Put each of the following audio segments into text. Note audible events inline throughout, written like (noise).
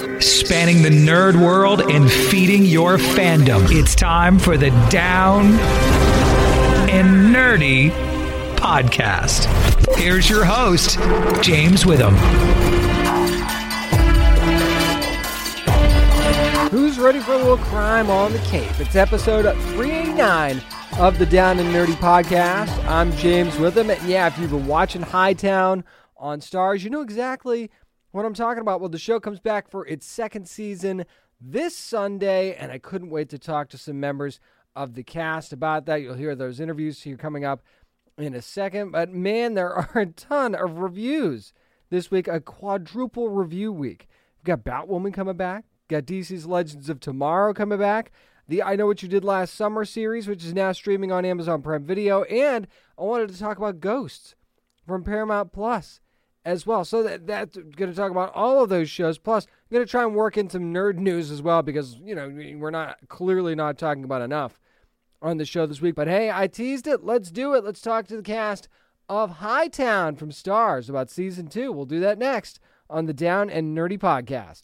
Spanning the nerd world and feeding your fandom. It's time for the Down and Nerdy podcast. Here's your host, James Witham. Who's ready for a little crime on the Cape? It's episode 389 of the Down and Nerdy podcast. I'm James Witham. And yeah, if you've been watching Hightown on Starz, you know exactly what I'm talking about. Well, the show comes back for its second season this Sunday, and I couldn't wait to talk to some members of the cast about that. You'll hear those interviews here coming up in a second. But man, there (laughs) are a ton of reviews this week, a quadruple review week. We've got Batwoman coming back, got DC's Legends of Tomorrow coming back, the I Know What You Did Last Summer series, which is now streaming on Amazon Prime Video, and I wanted to talk about Ghosts from Paramount Plus as well. So that that's going to talk about all of those shows. Plus, I'm going to try and work in some nerd news as well because you know we're not clearly not talking about enough on the show this week. But hey, I teased it. Let's do it. Let's talk to the cast of Hightown from Starz about season two. We'll do that next on the Down and Nerdy podcast.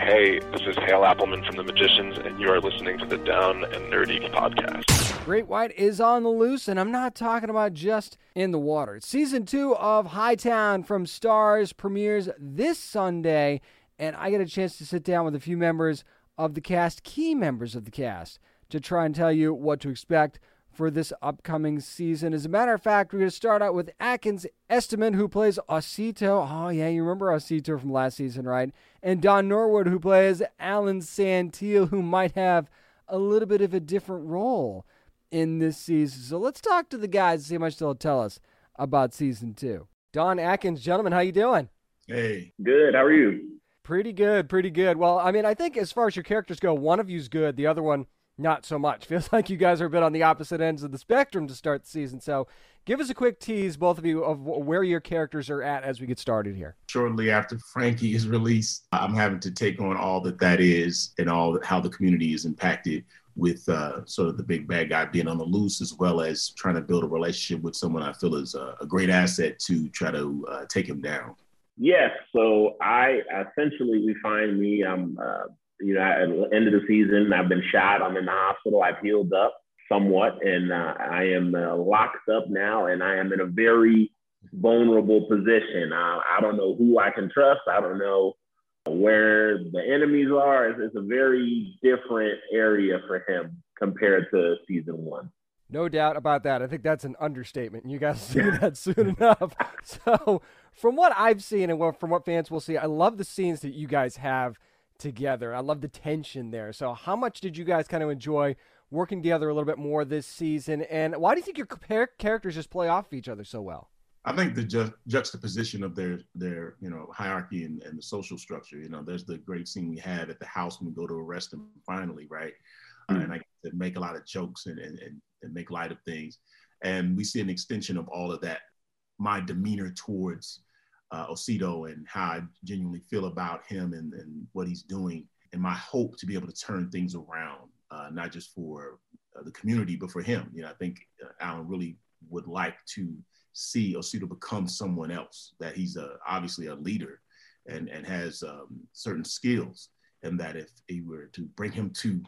Hey, this is Hale Appleman from The Magicians, and you are listening to the Down and Nerdy podcast. Great White is on the loose, and I'm not talking about just in the water. Season two of Hightown from Starz premieres this Sunday, and I get a chance to sit down with a few members of the cast, key members of the cast, to try and tell you what to expect for this upcoming season. As a matter of fact, we're going to start out with Atkins Estimond, who plays Osito. Oh, yeah, you remember Osito from last season, right? And Dohn Norwood, who plays Alan Saintille, who might have a little bit of a different role in this season. So let's talk to the guys and see how much they'll tell us about season two. Dohn Atkins, gentlemen, how you doing? Hey. Good. How are you? Pretty good, pretty good. Well, I mean, I think as far as your characters go, one of you's good, the other one not so much. (laughs) Feels like you guys are a bit on the opposite ends of the spectrum to start the season. So give us a quick tease, both of you, of where your characters are at as we get started here. Shortly after Frankie is released, I'm having to take on all that that is and all how the community is impacted with uh, sort of the big bad guy being on the loose, as well as trying to build a relationship with someone I feel is a, a great asset to try to uh, take him down. Yes. So I essentially, we find me, I'm uh, you know, at the end of the season, I've been shot. I'm in the hospital. I've healed up somewhat, and uh, I am uh, locked up now, and I am in a very vulnerable position. Uh, I don't know who I can trust. I don't know where the enemies are. It's, it's a very different area for him compared to season one. No doubt about that. I think that's an understatement. You guys (laughs) see that soon (laughs) enough. So, from what I've seen and from what fans will see, I love the scenes that you guys have together. I love the tension there. So, how much did you guys kind of enjoy working together a little bit more this season. And why do you think your characters just play off of each other so well? I think the ju- juxtaposition of their their you know hierarchy and, and the social structure. You know, there's the great scene we have at the house when we go to arrest him finally, right? Mm-hmm. Uh, and I make a lot of jokes and, and, and make light of things, and we see an extension of all of that. My demeanor towards uh, Osito and how I genuinely feel about him and, and what he's doing, and my hope to be able to turn things around, uh, not just for uh, the community, but for him. You know, I think uh, Alan really would like to see Osito become someone else. That he's a, obviously a leader and and has um, certain skills, and that if he were to bring him to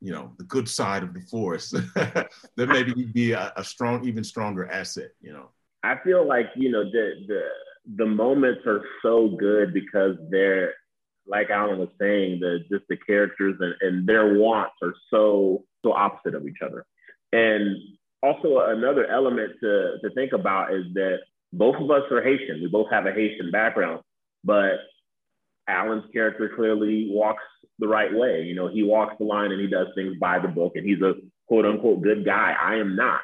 you know the good side of the force, (laughs) then maybe he'd be a, a, strong, even stronger asset. You know, I feel like you know the the the moments are so good because they're like Alan was saying, the just the characters and, and their wants are so so opposite of each other. And also another element to, to think about is that both of us are Haitian. We both have a Haitian background, but Alan's character clearly walks the right way. You know, he walks the line and he does things by the book, and he's a quote unquote good guy. I am not.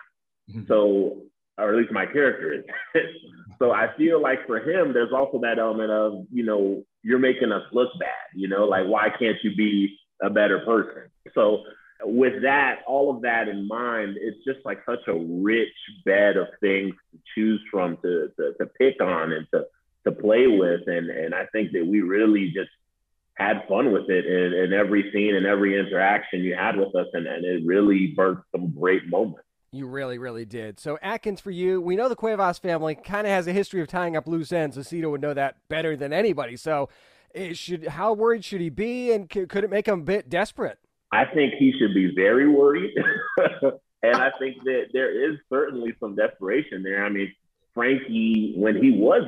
Mm-hmm. So, or at least my character is. (laughs) so I feel like for him, there's also that element of, you know, you're making us look bad. You know, like why can't you be a better person? So with that, all of that in mind, it's just like such a rich bed of things to choose from, to, to, to pick on and to, to play with. And, and I think that we really just had fun with it in, in every scene and every interaction you had with us. And, and it really birthed some great moments. You really, really did. So, Atkins, for you, we know the Cuevas family kind of has a history of tying up loose ends. Osito would know that better than anybody. So, it should how worried should he be, and could it make him a bit desperate? I think he should be very worried. (laughs) and I think that there is certainly some desperation there. I mean, Frankie, when he was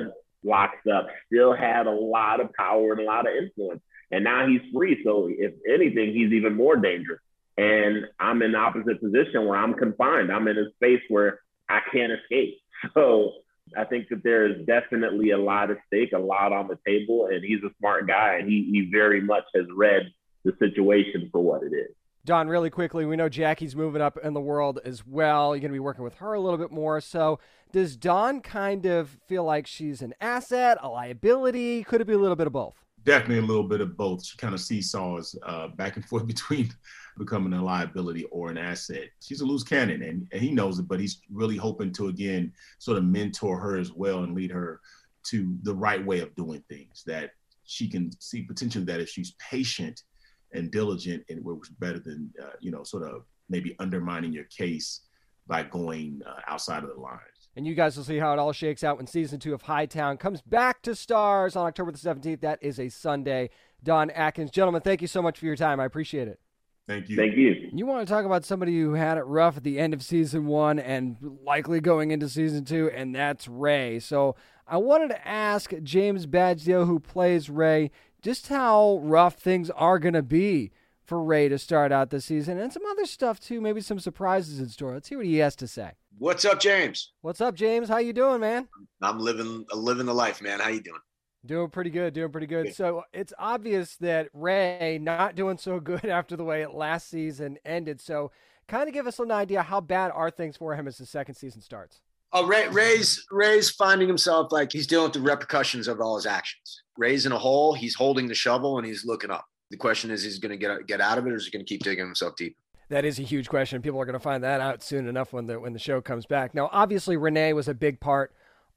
locked up, still had a lot of power and a lot of influence. And now he's free. So, if anything, he's even more dangerous. And I'm in the opposite position where I'm confined. I'm in a space where I can't escape. (laughs) So, I think that there is definitely a lot at stake, a lot on the table. And he's a smart guy. And he, he very much has read the situation for what it is. Dohn, really quickly, we know Jackie's moving up in the world as well. You're going to be working with her a little bit more. So, does Dawn kind of feel like she's an asset, a liability? Could it be a little bit of both? Definitely a little bit of both. She kind of seesaws uh, back and (laughs) forth between becoming a liability or an asset. She's a loose cannon, and, and he knows it, but he's really hoping to, again, sort of mentor her as well and lead her to the right way of doing things. That she can see potentially that if she's patient – and diligent and was better than uh, you know sort of maybe undermining your case by going uh, outside of the lines. And you guys will see how it all shakes out when season two of Hightown comes back to Starz on October the 17th. That is a Sunday. Dohn Atkins, gentlemen, thank you so much for your time. I appreciate it. Thank you. Thank you. You want to talk about somebody who had it rough at the end of season one and likely going into season two, and that's Ray. So I wanted to ask James Badge Dale, who plays Ray, just how rough things are going to be for Ray to start out the season and some other stuff too, maybe some surprises in store. Let's hear what he has to say. What's up, James? What's up, James? How you doing, man? I'm living living the life, man. How you doing? Doing pretty good, doing pretty good. So it's obvious that Ray not doing so (laughs) good after the way it last season ended. So kind of give us an idea how bad are things for him as the second season starts. Oh, Ray, Ray's Ray's finding himself like he's dealing with the repercussions of all his actions. Ray's in a hole. He's holding the shovel and he's looking up. The question is, is he's going to get get out of it, or is he going to keep digging himself deep? That is a huge question. People are going to find that out soon enough when the when the show comes back. Now, obviously, Renee was a big part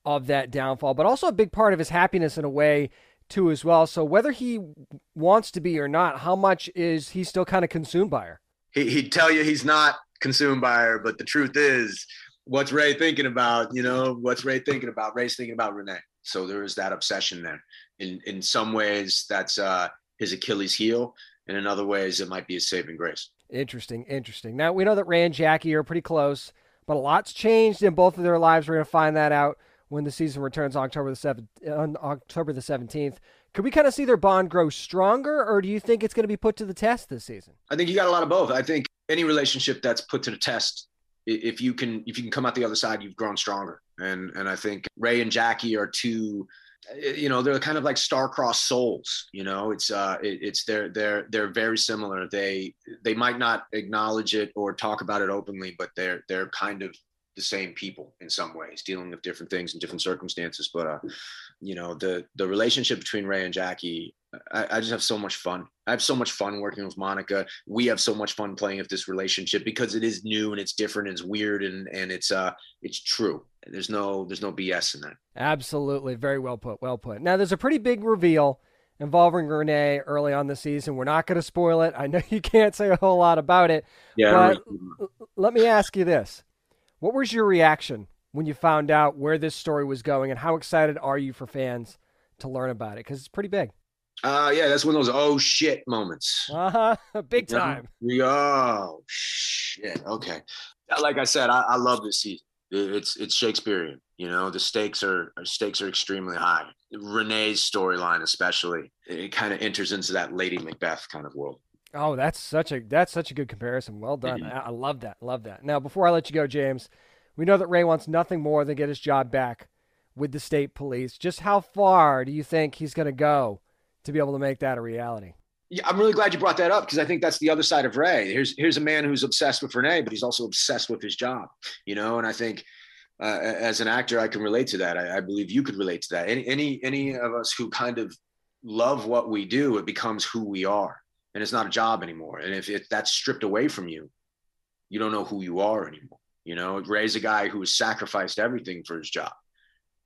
of that downfall, but also a big part of his happiness in a way too, as well. So, whether he wants to be or not, how much is he still kind of consumed by her? He, he'd tell you he's not consumed by her, but the truth is what's Ray thinking about? You know, what's Ray thinking about? Ray's thinking about Renee. So there is that obsession there. In in some ways, that's uh, his Achilles heel, and in other ways, it might be his saving grace. Interesting, interesting. Now we know that Ray and Jackie are pretty close, but a lot's changed in both of their lives. We're going to find that out when the season returns October the seventh, on October the seventeenth. Could we kind of see their bond grow stronger, or do you think it's going to be put to the test this season? I think you got a lot of both. I think any relationship that's put to the test if you can if you can come out the other side, you've grown stronger. And and I think Ray and Jackie are two you know they're kind of like star-crossed souls you know? It's uh it, it's they're they're they're very similar. They they might not acknowledge it or talk about it openly but they're they're kind of the same people in some ways dealing with different things in different circumstances. But uh you know the the relationship between ray and jackie I, I, just have so much fun. I have so much fun working with monica. We have so much fun playing with this relationship because it is new and it's different and it's weird and and it's uh it's true. There's no there's no bs in that. Absolutely. Very well put well put. Now there's a pretty big reveal involving renee early on the season. We're not going to spoil it. I know (laughs) you can't say a whole lot about it yeah but let me ask you this. What was your reaction when you found out where this story was going, and how excited are you for fans to learn about it? Because it's pretty big. Uh, yeah, that's one of those oh shit moments. Uh huh. (laughs) Big time. Oh shit. Okay. Like I said, I, I love this season. It's it's Shakespearean. You know, the stakes are stakes are extremely high. Renee's storyline, especially, it kind of enters into that Lady Macbeth kind of world. Oh, that's such a that's such a good comparison. Well done. I, I love that. Love that. Now, before I let you go, James, we know that Ray wants nothing more than get his job back with the state police. Just how far do you think he's going to go to be able to make that a reality? Yeah, I'm really glad you brought that up because I think that's the other side of Ray. Here's here's a man who's obsessed with Renee, but he's also obsessed with his job. You know, and I think uh, as an actor, I can relate to that. I, I believe you could relate to that. Any any any of us who kind of love what we do, it becomes who we are, and it's not a job anymore. And if that's stripped away from you, you don't know who you are anymore. You know, Ray's a guy who has sacrificed everything for his job.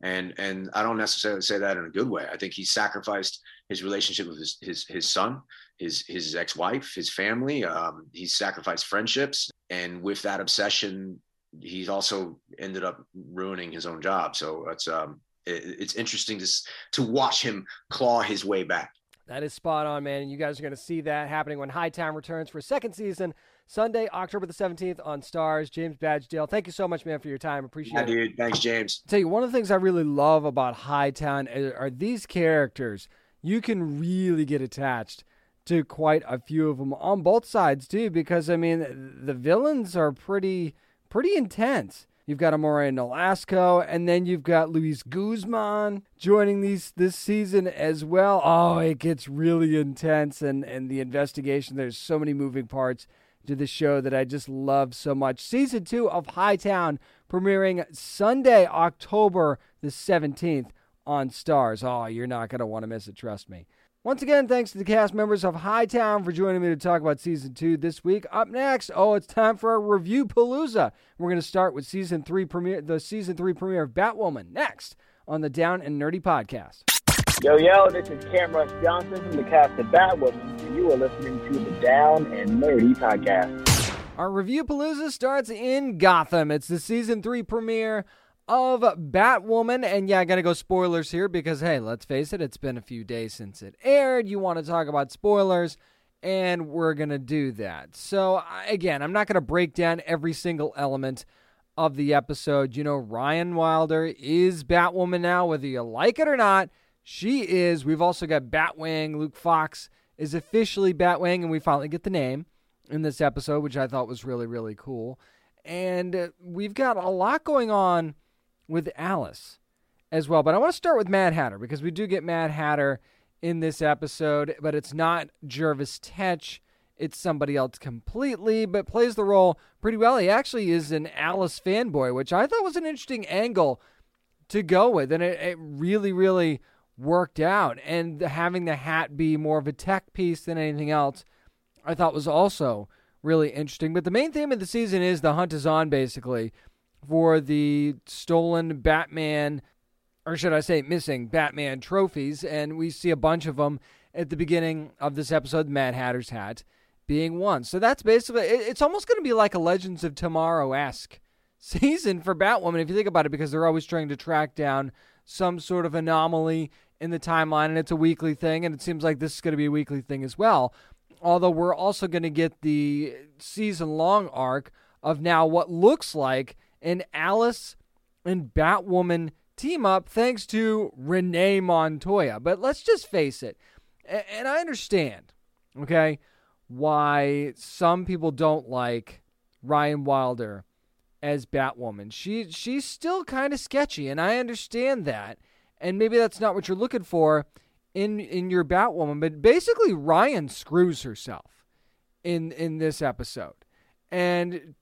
And and I don't necessarily say that in a good way. I think he sacrificed his relationship with his his, his son, his his ex-wife, his family. Um, he's sacrificed friendships, and with that obsession, he's also ended up ruining his own job. So it's um it, it's interesting to to watch him claw his way back. That is spot on, man. And you guys are going to see that happening when Hightown returns for second season Sunday, October the 17th on Starz. James Badge Dale, thank you so much, man, for your time. Appreciate yeah, it. dude. Thanks, James. I'll tell you, one of the things I really love about Hightown are these characters. You can really get attached to quite a few of them on both sides, too, because, I mean, the villains are pretty, pretty intense. You've got Amaury Nolasco, and then you've got Luis Guzman joining these this season as well. Oh, it gets really intense, and and the investigation. There's so many moving parts to the show that I just love so much. Season two of Hightown premiering Sunday, October the 17th on Starz. Oh, you're not going to want to miss it, trust me. Once again, thanks to the cast members of Hightown for joining me to talk about season two this week. Up next, oh, it's time for a review palooza. We're going to start with season three premiere, the season three premiere of Batwoman next on the Down and Nerdy podcast. Yo, yo, this is Camrus Johnson from the cast of Batwoman, and you are listening to the Down and Nerdy podcast. Our review palooza starts in Gotham. It's the season three premiere of Batwoman. And yeah, I gotta go spoilers here because, hey, let's face it, it's been a few days since it aired. You want to talk about spoilers, and we're gonna do that. So, again, I'm not gonna break down every single element of the episode. You know, Ryan Wilder is Batwoman now, whether you like it or not. She is. We've also got Batwing. Luke Fox is officially Batwing, and we finally get the name in this episode, which I thought was really, really cool. And uh, we've got a lot going on with Alice as well. But I want to start with Mad Hatter because we do get Mad Hatter in this episode, but it's not Jervis Tetch. It's somebody else completely, but plays the role pretty well. He actually is an Alice fanboy, which I thought was an interesting angle to go with. And it, it really, really worked out. And having the hat be more of a tech piece than anything else, I thought was also really interesting. But the main theme of the season is the hunt is on, basically, for the stolen Batman, or should I say, missing Batman trophies. And we see a bunch of them at the beginning of this episode, Mad Hatter's hat being one. So that's basically, it's almost going to be like a Legends of Tomorrow esque (laughs) season for Batwoman, if you think about it, because they're always trying to track down some sort of anomaly in the timeline, and it's a weekly thing, and it seems like this is going to be a weekly thing as well. Although we're also going to get the season long arc of now what looks like an Alice and Batwoman team up thanks to Renee Montoya. But let's just face it, and I understand, okay, why some people don't like Ryan Wilder as Batwoman. She she's still kind of sketchy, and I understand that. And maybe that's not what you're looking for in in your Batwoman, but basically Ryan screws herself in in this episode. And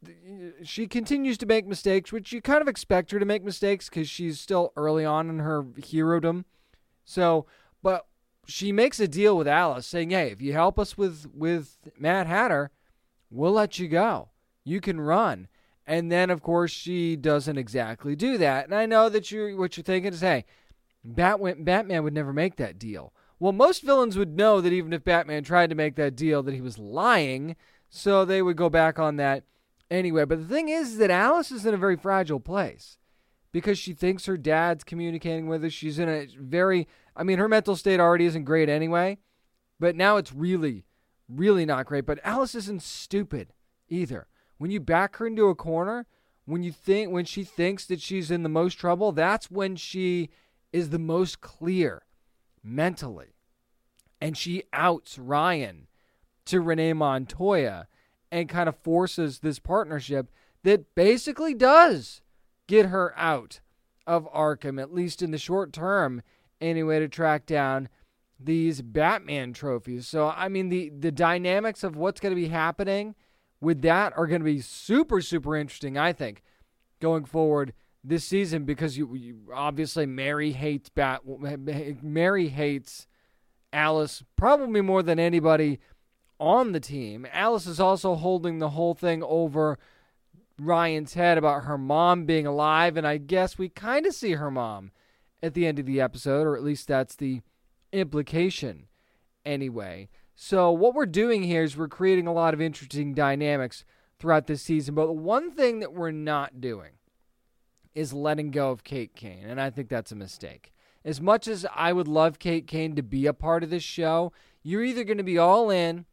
she continues to make mistakes, which you kind of expect her to make mistakes because she's still early on in her herodom. So, but she makes a deal with Alice saying, "Hey, if you help us with with Mad Hatter, we'll let you go. You can run." And then, of course, she doesn't exactly do that. And I know that you what you're thinking is, "Hey, Batman, Batman would never make that deal." Well, most villains would know that even if Batman tried to make that deal, that he was lying, so they would go back on that anyway. But the thing is, that Alice is in a very fragile place because she thinks her dad's communicating with her. She's in a very, I mean, her mental state already isn't great anyway, but now it's really, really not great. But Alice isn't stupid either. When you back her into a corner, when you think, when she thinks that she's in the most trouble, that's when she is the most clear mentally. And she outs Ryan to Renee Montoya and kind of forces this partnership that basically does get her out of Arkham, at least in the short term, anyway, to track down these Batman trophies. So, I mean, the, the dynamics of what's going to be happening with that are going to be super, super interesting, I think, going forward this season because you, you obviously Mary hates Bat Mary hates Alice probably more than anybody on the team. Alice is also holding the whole thing over Ryan's head about her mom being alive, and I guess we kind of see her mom at the end of the episode, or at least that's the implication anyway. So, what we're doing here is we're creating a lot of interesting dynamics throughout this season, but one thing that we're not doing is letting go of Kate Kane, and I think that's a mistake. As much as I would love Kate Kane to be a part of this show, you're either going to be all in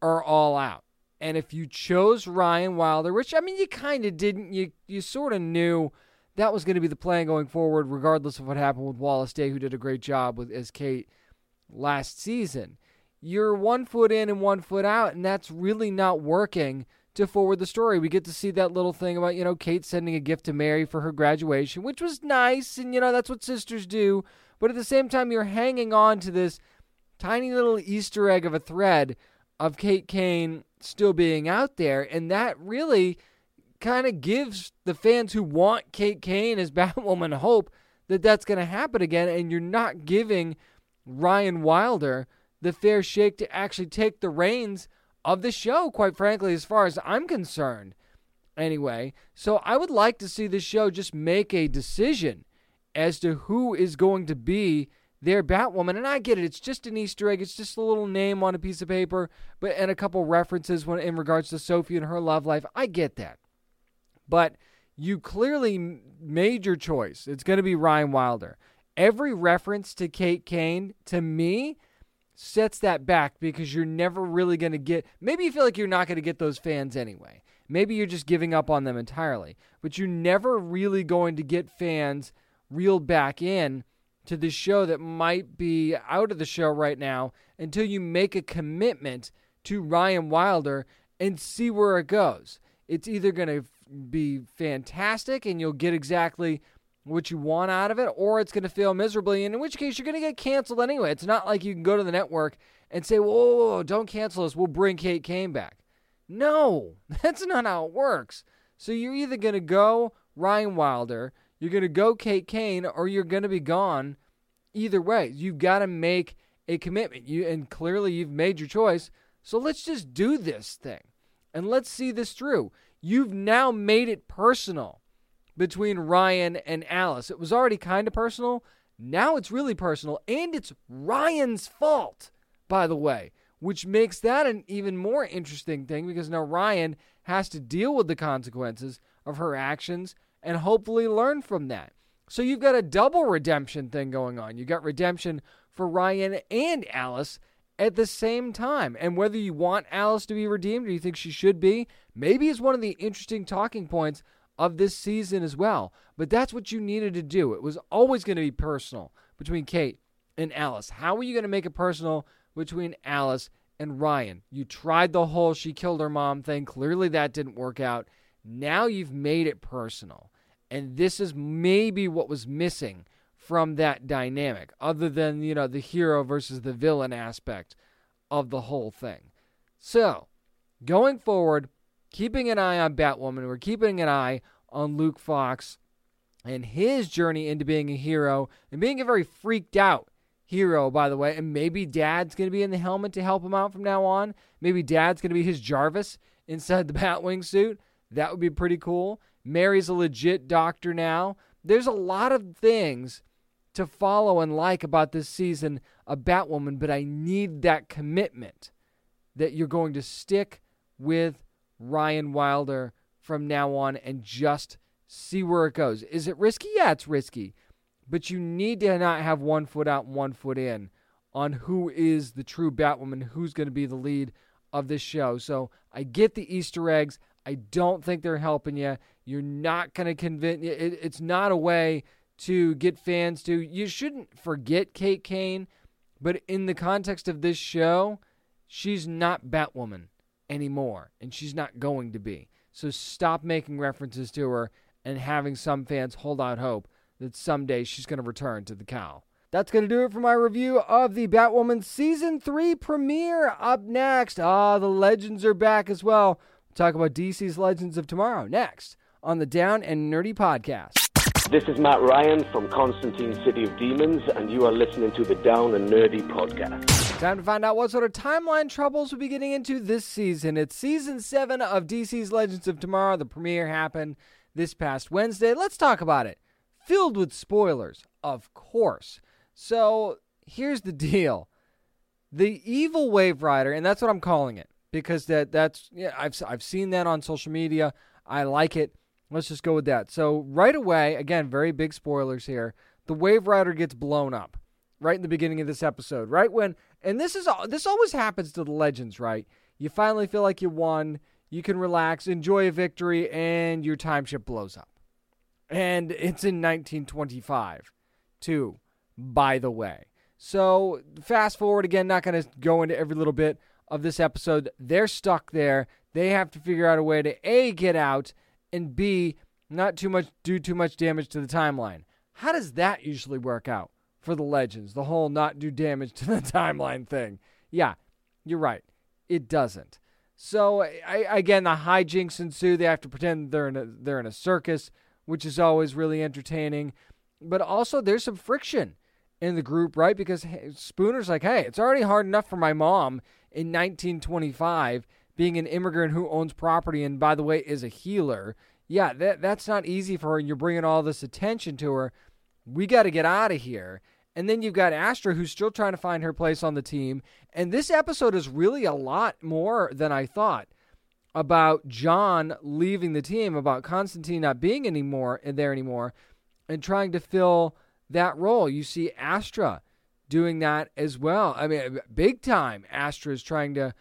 or all out. And if you chose Ryan Wilder, which I mean you kind of didn't, you you sort of knew that was going to be the plan going forward, regardless of what happened with Wallis Day, who did a great job with as Kate last season. You're one foot in and one foot out, and that's really not working to forward the story. We get to see that little thing about, you know, Kate sending a gift to Mary for her graduation, which was nice, and, you know, that's what sisters do. But at the same time, you're hanging on to this tiny little Easter egg of a thread of Kate Kane still being out there, and that really kind of gives the fans who want Kate Kane as (laughs) Batwoman hope that that's going to happen again, and you're not giving Ryan Wilder the fair shake to actually take the reins of the show, quite frankly, as far as I'm concerned. Anyway, so I would like to see the show just make a decision as to who is going to be their Batwoman. And I get it; it's just an Easter egg. It's just a little name on a piece of paper, but and a couple references when in regards to Sophie and her love life. I get that, but you clearly made your choice. It's going to be Ryan Wilder. Every reference to Kate Kane to me sets that back because you're never really going to get. Maybe you feel like you're not going to get those fans anyway. Maybe you're just giving up on them entirely, but you're never really going to get fans reeled back in to the show that might be out of the show right now until you make a commitment to Ryan Wilder and see where it goes. It's either going to be fantastic and you'll get exactly what you want out of it, or it's going to fail miserably, and in which case you're going to get canceled anyway. It's not like you can go to the network and say, whoa, don't cancel us, we'll bring Kate Kane back. No, (laughs) that's not how it works. So you're either going to go Ryan Wilder you're going to go Kate Kane or you're going to be gone. Either way, you've got to make a commitment. You and clearly you've made your choice. So let's just do this thing. And let's see this through. You've now made it personal between Ryan and Alice. It was already kind of personal. Now it's really personal and it's Ryan's fault, by the way, which makes that an even more interesting thing because now Ryan has to deal with the consequences of her actions and hopefully learn from that. So you've got a double redemption thing going on. You've got redemption for Ryan and Alice at the same time. And whether you want Alice to be redeemed or you think she should be, maybe is one of the interesting talking points of this season as well. But that's what you needed to do. It was always going to be personal between Kate and Alice. How are you going to make it personal between Alice and Ryan? You tried the whole she killed her mom thing. Clearly that didn't work out. Now you've made it personal. And this is maybe what was missing from that dynamic, other than, you know, the hero versus the villain aspect of the whole thing. So, going forward, keeping an eye on Batwoman, we're keeping an eye on Luke Fox and his journey into being a hero and being a very freaked out hero, by the way. And maybe dad's going to be in the helmet to help him out from now on. Maybe dad's going to be his Jarvis inside the (laughs) Batwing suit. That would be pretty cool. Mary's a legit doctor now. There's a lot of things to follow and like about this season of Batwoman, but I need that commitment that you're going to stick with Ryan Wilder from now on and just see where it goes. Is it risky? Yeah, it's risky. But you need to not have one foot out and one foot in on who is the true Batwoman, who's going to be the lead of this show. So I get the Easter eggs. I don't think they're helping you. You're not going to convince. It, it's not a way to get fans to. You shouldn't forget Kate Kane, but in the context of this show, she's not Batwoman anymore, and she's not going to be. So stop making references to her and having some fans hold out hope that someday she's going to return to the cowl. That's going to do it for my review of the Batwoman Season 3 premiere. Up next, ah, the Legends are back as well. We'll talk about DC's Legends of Tomorrow next on the Down and Nerdy Podcast. This is Matt Ryan from Constantine City of Demons, and you are listening to the Down and Nerdy Podcast. Time to find out what sort of timeline troubles we'll be getting into this season. It's season seven of DC's Legends of Tomorrow. The premiere happened this past Wednesday. Let's talk about it. Filled with spoilers, of course. So here's the deal: the evil Waverider, and that's what I'm calling it because that that's yeah I've I've seen that on social media. I like it. Let's just go with that. So right away, again, very big spoilers here. The Waverider gets blown up right in the beginning of this episode. Right when, and this is this always happens to the legends. Right, you finally feel like you won. You can relax, enjoy a victory, and your time ship blows up. And it's in 1925, too, by the way. So fast forward again, not going to go into every little bit of this episode. They're stuck there. They have to figure out a way to A, get out, and B, not too much do too much damage to the timeline. How does that usually work out for the legends? The whole not do damage to the (laughs) timeline thing. Yeah, you're right. It doesn't. So I, again, the hijinks ensue. They have to pretend they're in a they're in a circus, which is always really entertaining. But also, there's some friction in the group, right? Because Spooner's like, hey, it's already hard enough for my mom in 1925 being an immigrant who owns property and, by the way, is a healer. Yeah, that that's not easy for her, and you're bringing all this attention to her. We got to get out of here. And then you've got Astra, who's still trying to find her place on the team. And this episode is really a lot more than I thought about John leaving the team, about Constantine not being anymore uh, there anymore, and trying to fill that role. You see Astra doing that as well. I mean, uh, big time. Astra is trying to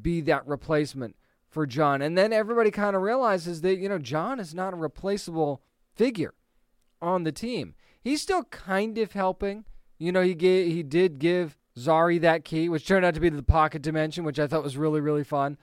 be that replacement for John. And then everybody kind of realizes that, you know, John is not a replaceable figure on the team. He's still kind of helping. You know, he gave, he did give Zari that key, which turned out to be the pocket dimension, which I thought was really, really fun.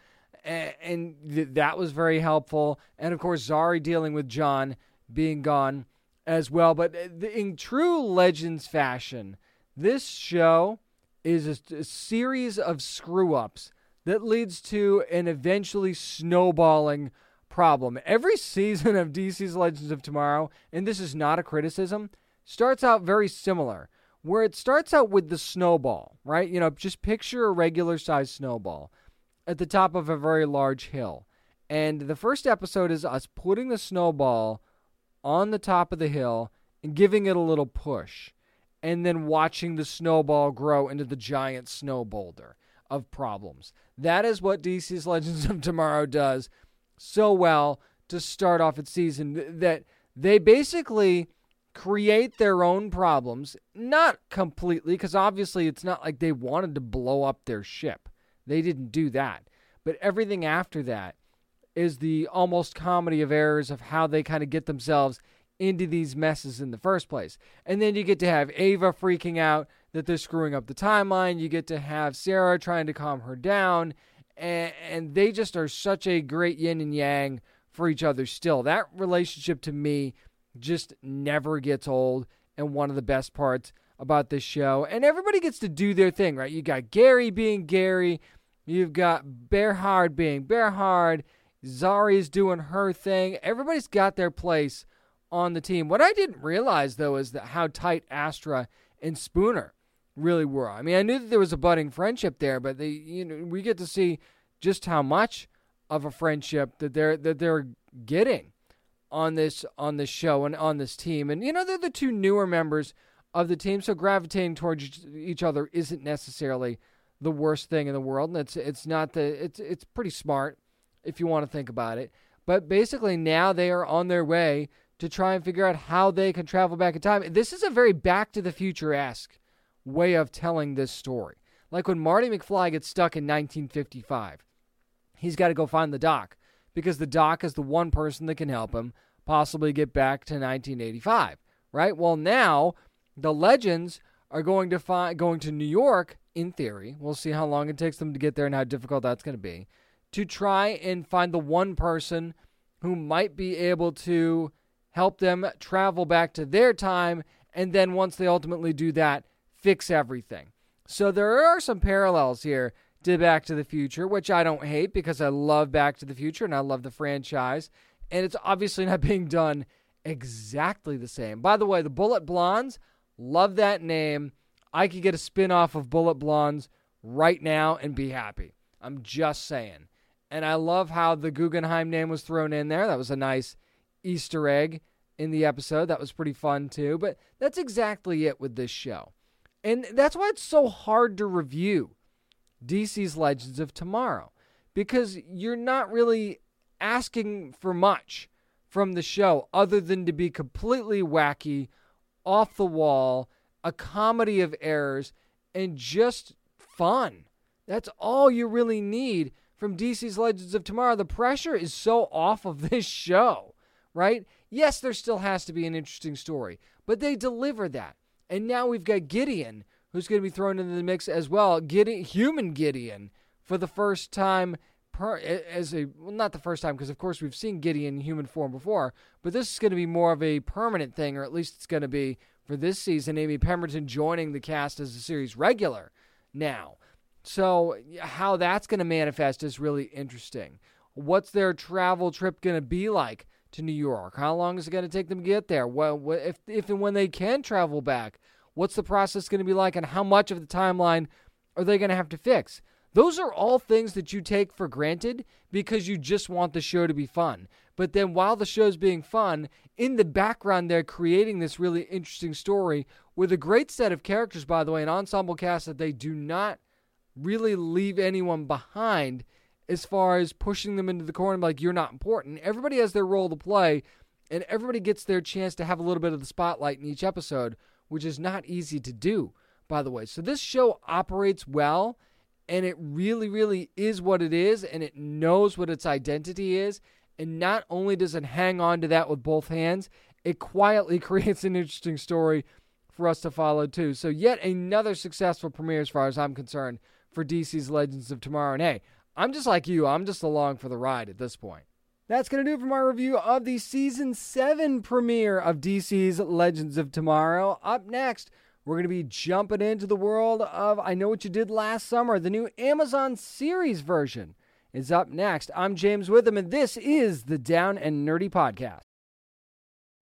And, and th- that was very helpful. And of course, Zari dealing with John being gone as well. But uh, in true Legends fashion, this show is a, a series of screw ups that leads to an eventually snowballing problem. Every (laughs) season of DC's Legends of Tomorrow, and this is not a criticism, starts out very similar, where it starts out with the snowball, right? You know, just picture a regular sized snowball at the top of a very large hill. And the first episode is us putting the snowball on the top of the hill and giving it a little push, and then watching the snowball grow into the giant snow boulder of problems. That is what DC's Legends of Tomorrow does so well to start off its season that they basically create their own problems, not completely, because obviously it's not like they wanted to blow up their ship. They didn't do that. But everything after that is the almost comedy of errors of how they kind of get themselves into these messes in the first place. And then you get to have Ava freaking out that they're screwing up the timeline. You get to have Sarah trying to calm her down. And, and they just are such a great yin and yang for each other still. That relationship to me just never gets old. and one of the best parts about this show. And everybody gets to do their thing, right? You got Gary being Gary, you've got Behrad being Behrad, Zari's doing her thing. Everybody's got their place on the team. What I didn't realize though is that how tight Astra and Spooner really were. I mean, I knew that there was a budding friendship there, but they, you know, we get to see just how much of a friendship that they're that they're getting on this on this show and on this team. And you know, they're the two newer members of the team, so gravitating towards each other isn't necessarily the worst thing in the world. And it's it's not the it's it's pretty smart if you want to think about it. But basically, now they are on their way to try and figure out how they can travel back in time. This is a very Back to the Future esque way of telling this story. Like when Marty McFly gets stuck in 1955, he's got to go find the doc because the doc is the one person that can help him possibly get back to 1985, right? Well, now the legends are going to find going to New York in theory. We'll see how long it takes them to get there and how difficult that's going to be to try and find the one person who might be able to help them travel back to their time and then once they ultimately do that, fix everything. So there are some parallels here to Back to the Future, which I don't hate because I love Back to the Future and I love the franchise. And it's obviously (laughs) not being done exactly the same. By the way, the Bullet Blondes, love that name. I could get a spin off of Bullet Blondes right now and be happy. I'm just saying. And I love how the Guggenheim name was thrown in there. That was a nice Easter egg in the episode. That was pretty fun too. But that's exactly it with this show. And that's why it's so hard to review DC's Legends of Tomorrow because you're not really asking for much from the show other than to be completely wacky, off the wall, a comedy of errors, and just fun. That's all you really need from DC's Legends of Tomorrow. The pressure is so off of (laughs) this show, right? Yes, there still has to be an interesting story, but they deliver that. And now we've got Gideon, who's going to be thrown into the mix as well. Gideon, human Gideon, for the first time per, as a well, not the first time because of course we've seen Gideon in human form before, but this is going to be more of a permanent thing, or at least it's going to be for this season. Amy Pemberton joining the cast as a series regular now. So, how that's going to manifest is really interesting. What's their travel trip going to be like to New York? How long is it going to take them to get there? Well, if, if and when they can travel back, what's the process going to be like, and how much of the timeline are they going to have to fix? Those are all things that you take for granted because you just want the show to be fun. But then while the show's being fun, in the background, they're creating this really interesting story with a great set of characters, by the way, an ensemble cast that they do not really leave anyone behind as far as pushing them into the corner like you're not important. Everybody has their role to play, and everybody gets their chance to have a little bit of the spotlight in each episode, which is not easy to do, by the way. So this show operates well, and it really, really is what it is, and it knows what its identity is. And not only does it hang on to that with both hands, it quietly (laughs) creates an interesting story for us to follow too. So, yet another successful premiere, as far as I'm concerned, for DC's Legends of Tomorrow. And hey, I'm just like you, I'm just along for the ride at this point. That's going to do it for my review of the season 7 premiere of DC's Legends of Tomorrow. Up next, we're going to be jumping into the world of I Know What You Did Last Summer. The new Amazon series version is up next. I'm James Witham, and this is the Down and Nerdy Podcast.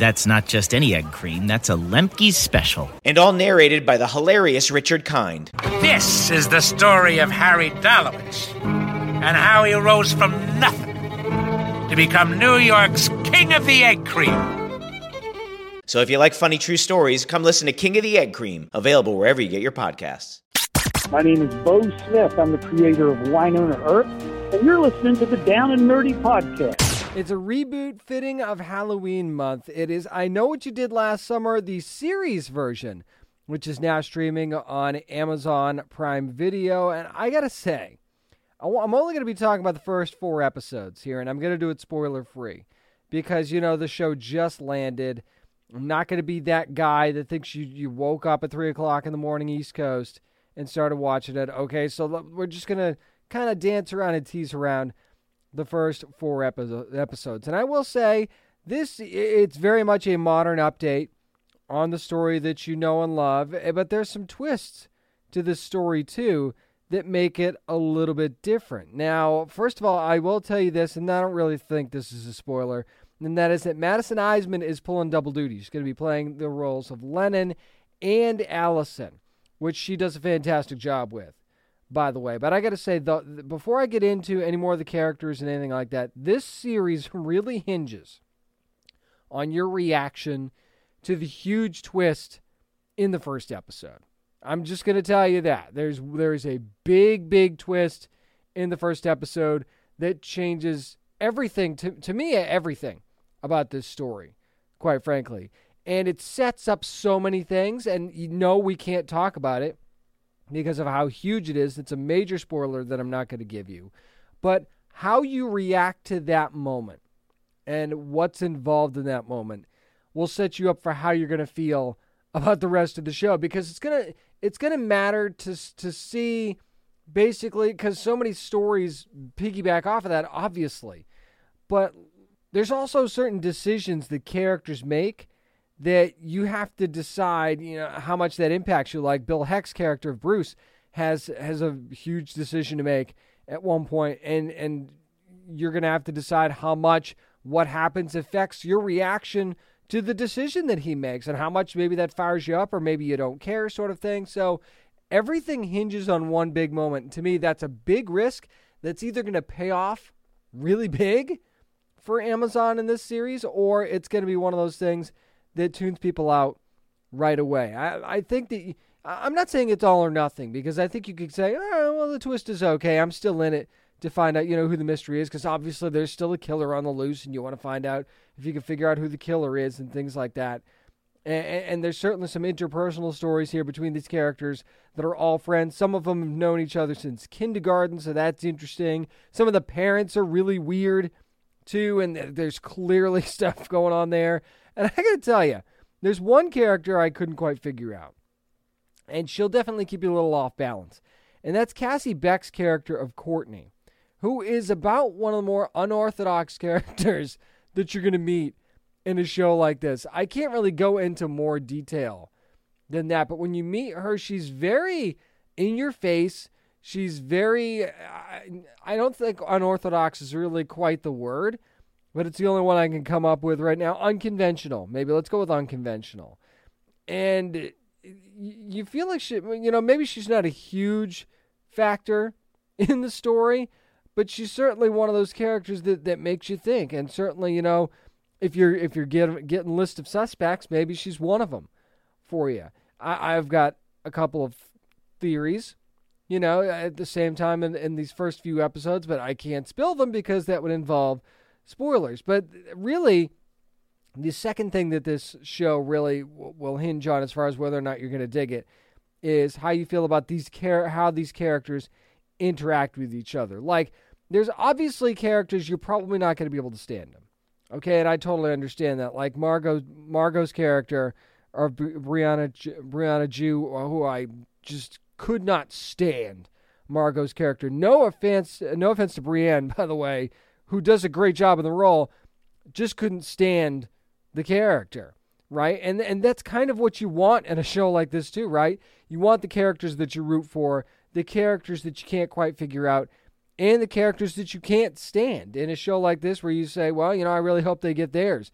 That's not just any egg cream, that's a Lemke's special. And all narrated by the hilarious Richard Kind. This is the story of Harry Dalowitz and how he rose from nothing to become New York's King of the Egg Cream. So if you like funny true stories, come listen to King of the Egg Cream, available wherever you get your podcasts. My name is Beau Smith. I'm the creator of Wynonna Earp, and you're listening to the Down and Nerdy Podcast. It's a reboot fitting of Halloween month. It is I Know What You Did Last Summer, the series version, which is now streaming on Amazon Prime Video. And I gotta say, I'm only going to be talking about the first four episodes here, and I'm going to do it spoiler free because, you know, the show just landed. I'm not going to be that guy that thinks you, you woke up at 3 o'clock in the morning East Coast and started watching it. Okay, so we're just going to kind of dance around and tease around the first four episodes. And I will say, this it's very much a modern update on the story that you know and love, eh, but there's some twists to this story too that make it a little bit different. Now, first of all, I will tell you this, and I don't really think this is a spoiler, and that is that Madison Iseman is pulling double duty. She's going to be playing the roles of Lennon and Allison, which she does a fantastic job with, by the way. But I got to say, the, before I get into any more of the characters and anything like that, this series (laughs) really hinges on your reaction to the huge twist in the first episode. I'm just going to tell you that. There's there's a big big twist in the first episode that changes everything to to me everything about this story, quite frankly. And it sets up so many things and you know we can't talk about it because of how huge it is. It's a major spoiler that I'm not going to give you. But how you react to that moment and what's involved in that moment will set you up for how you're going to feel (laughs) about the rest of the show because it's going to it's going to matter to to see basically because so many stories piggyback off of that, obviously. But there's also certain decisions that characters make that you have to decide, you know, how much that impacts you. Like Bill Heck's character of Bruce has has a huge decision to make at one point, and and you're going to have to decide how much what happens affects your reaction to the decision that he makes and how much maybe that fires you up or maybe you don't care, sort of thing. So everything hinges on one big moment. To me, that's a big risk that's either going to pay off really big for Amazon in this series or it's going to be one of those things that tunes people out right away. I, I think that. I'm not saying it's all or nothing because I think you could say, oh, well, the twist is okay. I'm still in it to find out, you know, who the mystery is, because obviously there's still a killer on the loose, and you want to find out if you can figure out who the killer is and things like that. And, and, there's certainly some interpersonal stories here between these characters that are all friends. Some of them have known each other since kindergarten, so that's interesting. Some of the parents are really weird, too, and there's clearly (laughs) stuff going on there. And I gotta tell you, there's one character I couldn't quite figure out, and she'll definitely keep you a little off balance, and that's Cassie Beck's character of Courtney who is about one of the more unorthodox (laughs) characters that you're to meet in a show like this. I can't really go into more detail than that, but when you meet her, she's very in your face. She's very, I don't think unorthodox is really quite the word, but it's the only one I can come up with right now. Unconventional. Maybe let's go with unconventional. And you feel like she, you know, maybe she's not a huge factor (laughs) in the story, but she's certainly one of those characters that, that makes you think. And certainly, you know, if you're if you're getting getting list of suspects, maybe she's one of them for you. I, I've got a couple of theories, you know, at the same time in, in these first few episodes, but I can't spill them because that would involve spoilers. But really, the second thing that this show really w- will hinge on, as far as whether or not you're going to dig it, is how you feel about these char- how these characters interact with each other. Like there's obviously characters you're probably not going to be able to stand them. Okay, and I totally understand that. Like Margot, Margot's character, or Brianne, Brianne Tju, who I just could not stand. Margot's character. No offense, no offense to Brianne, (laughs) by the way, who does a great job in the role. Just couldn't stand the character, right? And and that's kind of what you want in a show like this too, right? You want the characters that you root for, the characters that you can't quite figure out, and the characters that you can't stand in a show like this where you say, well, you know, I really hope they get theirs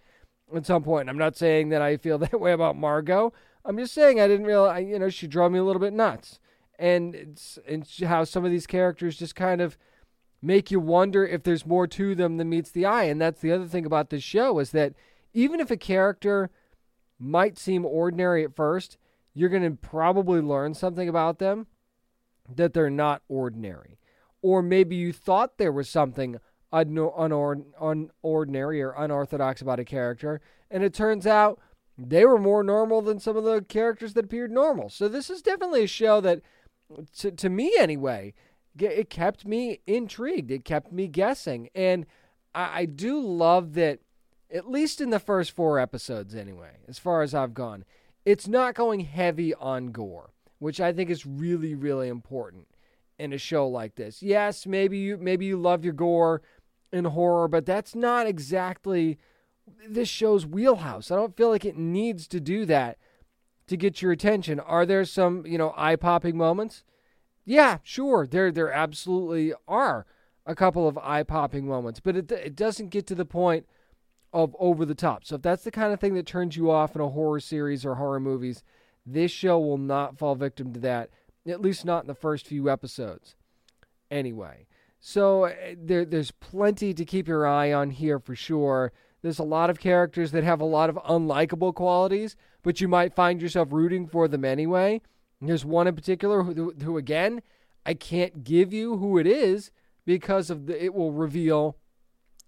at some point. I'm not saying that I feel (laughs) that way about Margot. I'm just saying I didn't realize, you know, she drove me a little bit nuts. And it's, and how some of these characters just kind of make you wonder if there's more to them than meets the eye. And that's the other thing about this show is that even if a character might seem ordinary at first, you're going to probably learn something about them that they're not ordinary or maybe you thought there was something unordinary or unorthodox about a character, and it turns out they were more normal than some of the characters that appeared normal. So this is definitely a show that, to, to me anyway, it kept me intrigued. It kept me guessing, and I, I do love that. At least in the first four episodes, anyway, as far as I've gone, it's not going heavy on gore, which I think is really, really important in a show like this. Yes, maybe you maybe you love your gore in horror, but that's not exactly this show's wheelhouse. I don't feel like it needs to do that to get your attention. Are there some, you know, eye-popping moments? Yeah, sure. There there absolutely are a couple of eye-popping moments, but it it doesn't get to the point of over the top. So if that's the kind of thing that turns you off in a horror series or horror movies, this show will not fall victim to that. At least not in the first few episodes. Anyway, so eh, there, there's plenty to keep your eye on here for sure. There's a lot of characters that have a lot of unlikable qualities, but you might find yourself rooting for them anyway. There's one in particular who, who again, I can't give you who it is because of the, it will reveal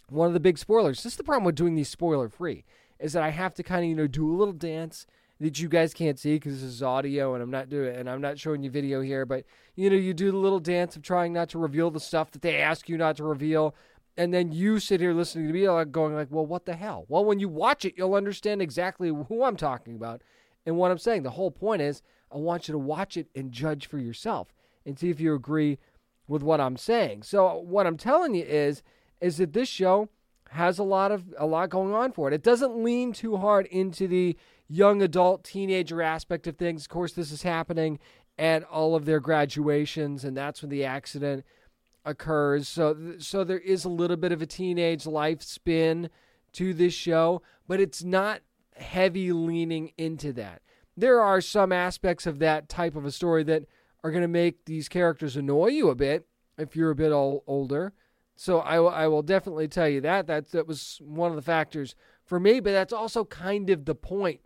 one of the big spoilers. This is the problem with doing these spoiler free, is that I have to kind of you know do a little dance that you guys can't see because this is audio and I'm not doing and I'm not showing you video here, but you know you do the little dance of trying not to reveal the stuff that they ask you not to reveal and then you sit here listening to me like going like, well, what the hell? Well, when you watch it, you'll understand exactly who I'm talking about and what I'm saying. The whole point is I want you to watch it and judge for yourself and see if you agree with what I'm saying. So what I'm telling you is is that this show has a lot of a lot going on for it. It doesn't lean too hard into the young adult teenager aspect of things. Of course, this is happening at all of their graduations and that's when the accident occurs. So so there is a little bit of a teenage life spin to this show, but it's not heavy leaning into that. There are some aspects of that type of a story that are going to make these characters annoy you a bit if you're a bit old, older. So I, I will definitely tell you that. that that was one of the factors for me, but that's also kind of the point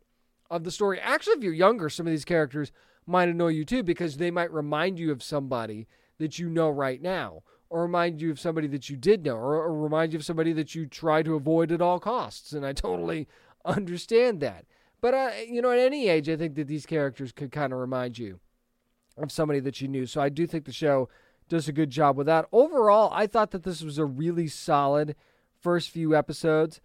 of the story. Actually, if you're younger, some of these characters might annoy you too because they might remind you of somebody that you know right now or remind you of somebody that you did know, or, or remind you of somebody that you try to avoid at all costs. And I totally (laughs) understand that. But, uh, you know, at any age, I think that these characters could kind of remind you of somebody that you knew. So I do think the show does a good job with that. Overall, I thought that this was a really solid first few episodes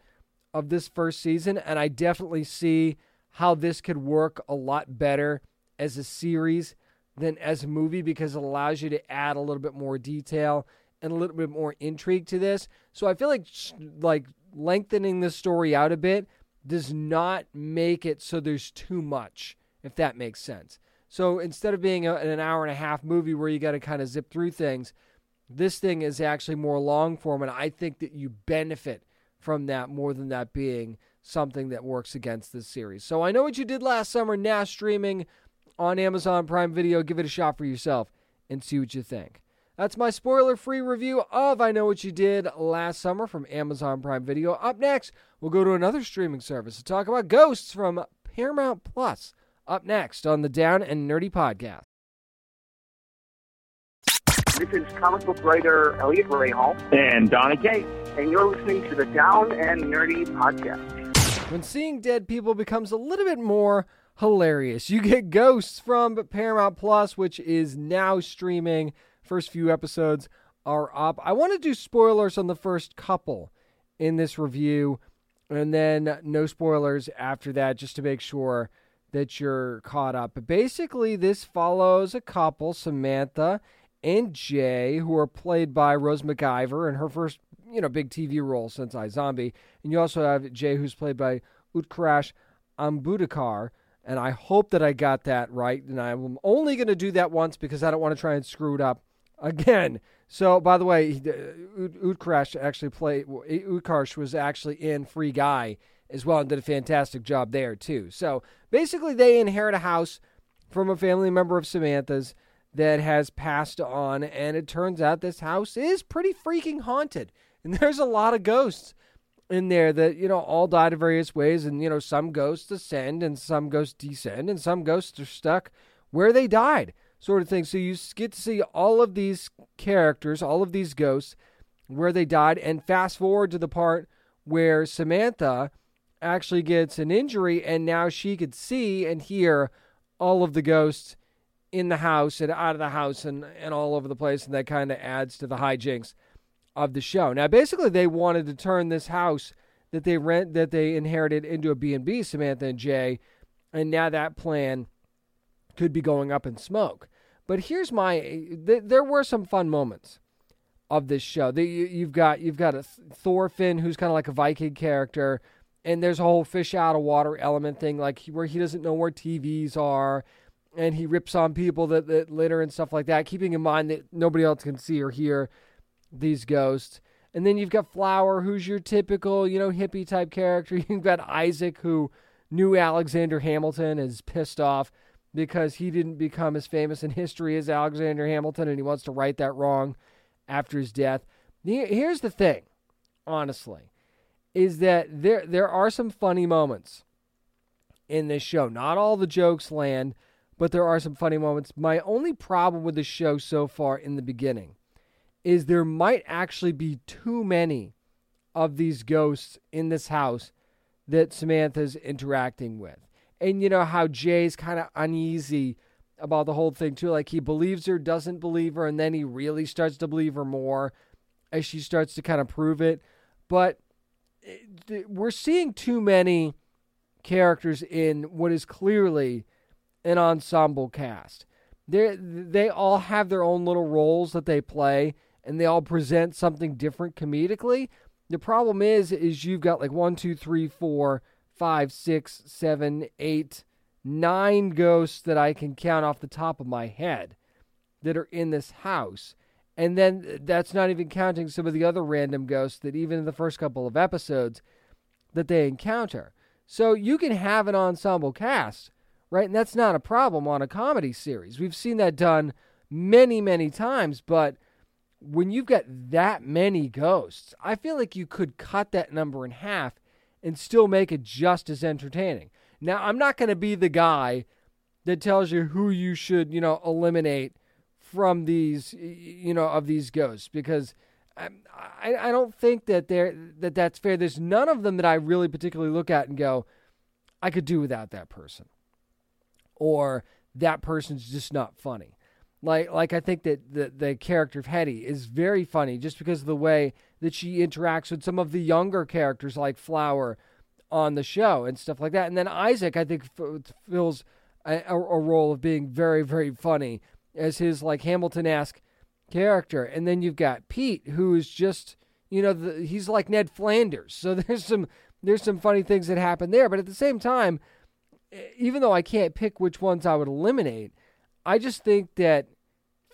of this first season, and I definitely see how this could work a lot better as a series than as a movie because it allows you to add a little bit more detail and a little bit more intrigue to this. So I feel like like lengthening the story out a bit does not make it so there's too much, if that makes sense. So instead of being a, an hour and a half movie where you got to kind of zip through things, this thing is actually more long form, and I think that you benefit from that more than that being something that works against this series. So I know what you did last summer, now streaming on Amazon Prime Video. Give it a shot for yourself and see what you think. That's my spoiler free review of I Know What You Did last summer from Amazon Prime Video. Up next, we'll go to another streaming service to talk about Ghosts from Paramount Plus. Up next on the Down and Nerdy Podcast. This is comic book writer Elliot Rahal. And Donna Kate. And you're listening to the Down and Nerdy Podcast. When seeing dead people becomes a little bit more hilarious. You get Ghosts from Paramount Plus, which is now streaming. First few episodes are up. I want to do spoilers on the first couple in this review, and then no spoilers after that, just to make sure that you're caught up. But basically, this follows a couple, Samantha and Jay, who are played by Rose McIver in her first, you know, big TV role since iZombie. And you also have Jay, who's played by Utkarsh Ambudkar and I hope that I got that right. And I'm only going to do that once because I don't want to try and screw it up again. So, by the way, Utkarsh uh, actually played. Utkarsh was actually in Free Guy as well and did a fantastic job there too. So basically, they inherit a house from a family member of Samantha's that has passed on, and it turns out this house is pretty freaking haunted, and there's a lot of ghosts in there that you know all died in various ways and you know some ghosts ascend and some ghosts descend and some ghosts are stuck where they died sort of thing. So you get to see all of these characters, all of these ghosts, where they died, and fast forward to the part where Samantha actually gets an injury, and now she could see and hear all of the ghosts in the house and out of the house and, and all over the place, and that kind of adds to the hijinks of the show. Now, basically, they wanted to turn this house that they rent that they inherited into a B&B, Samantha and Jay, and now that plan could be going up in smoke. But here's my th- there were some fun moments of this show. The, you, have got you've got a Thorfinn who's kind of like a Viking character, and there's a whole fish out of water element thing, like where he doesn't know where TVs are, and he rips on people that, that litter and stuff like that, keeping in mind that nobody else can see or hear these ghosts. And then you've got Flower, who's your typical, you know, hippie type character. (laughs) You've got Isaac, who knew Alexander Hamilton, is pissed off because he didn't become as famous in history as Alexander Hamilton, and he wants to right that wrong after his death. Here's the thing, honestly, is that there there are some funny moments in this show. Not all the jokes land, but there are some funny moments. My only problem with the show so far in the beginning is there might actually be too many of these ghosts in this house that Samantha's interacting with. And you know how Jay's kind of uneasy about the whole thing too. Like he believes her, doesn't believe her, and then he really starts to believe her more as she starts to kind of prove it. But eh, we're seeing too many characters in what is clearly an ensemble cast. They they all have their own little roles that they play, and they all present something different comedically. The problem is, is you've got like one, two, three, four, five, six, seven, eight, nine ghosts that I can count off the top of my head that are in this house. And then that's not even counting some of the other random ghosts that even in the first couple of episodes that they encounter. So you can have an ensemble cast, right? And that's not a problem on a comedy series. We've seen that done many, many times, but when you've got that many ghosts, I feel like you could cut that number in half and still make it just as entertaining. Now, I'm not going to be the guy that tells you who you should, you know, eliminate from these, you know, of these ghosts because I, I, don't think that there that that's fair. There's none of them that I really particularly look at and go, I could do without that person, or that person's just not funny. Like like I think that the the character of Hetty is very funny just because of the way that she interacts with some of the younger characters like Flower on the show and stuff like that. And then Isaac I think fills a, a role of being very very funny as his like Hamilton esque character. And then you've got Pete who is just you know the, he's like Ned Flanders. So (laughs) there's some there's some funny things that happen there. But at the same time, even though I can't pick which ones I would eliminate I just think that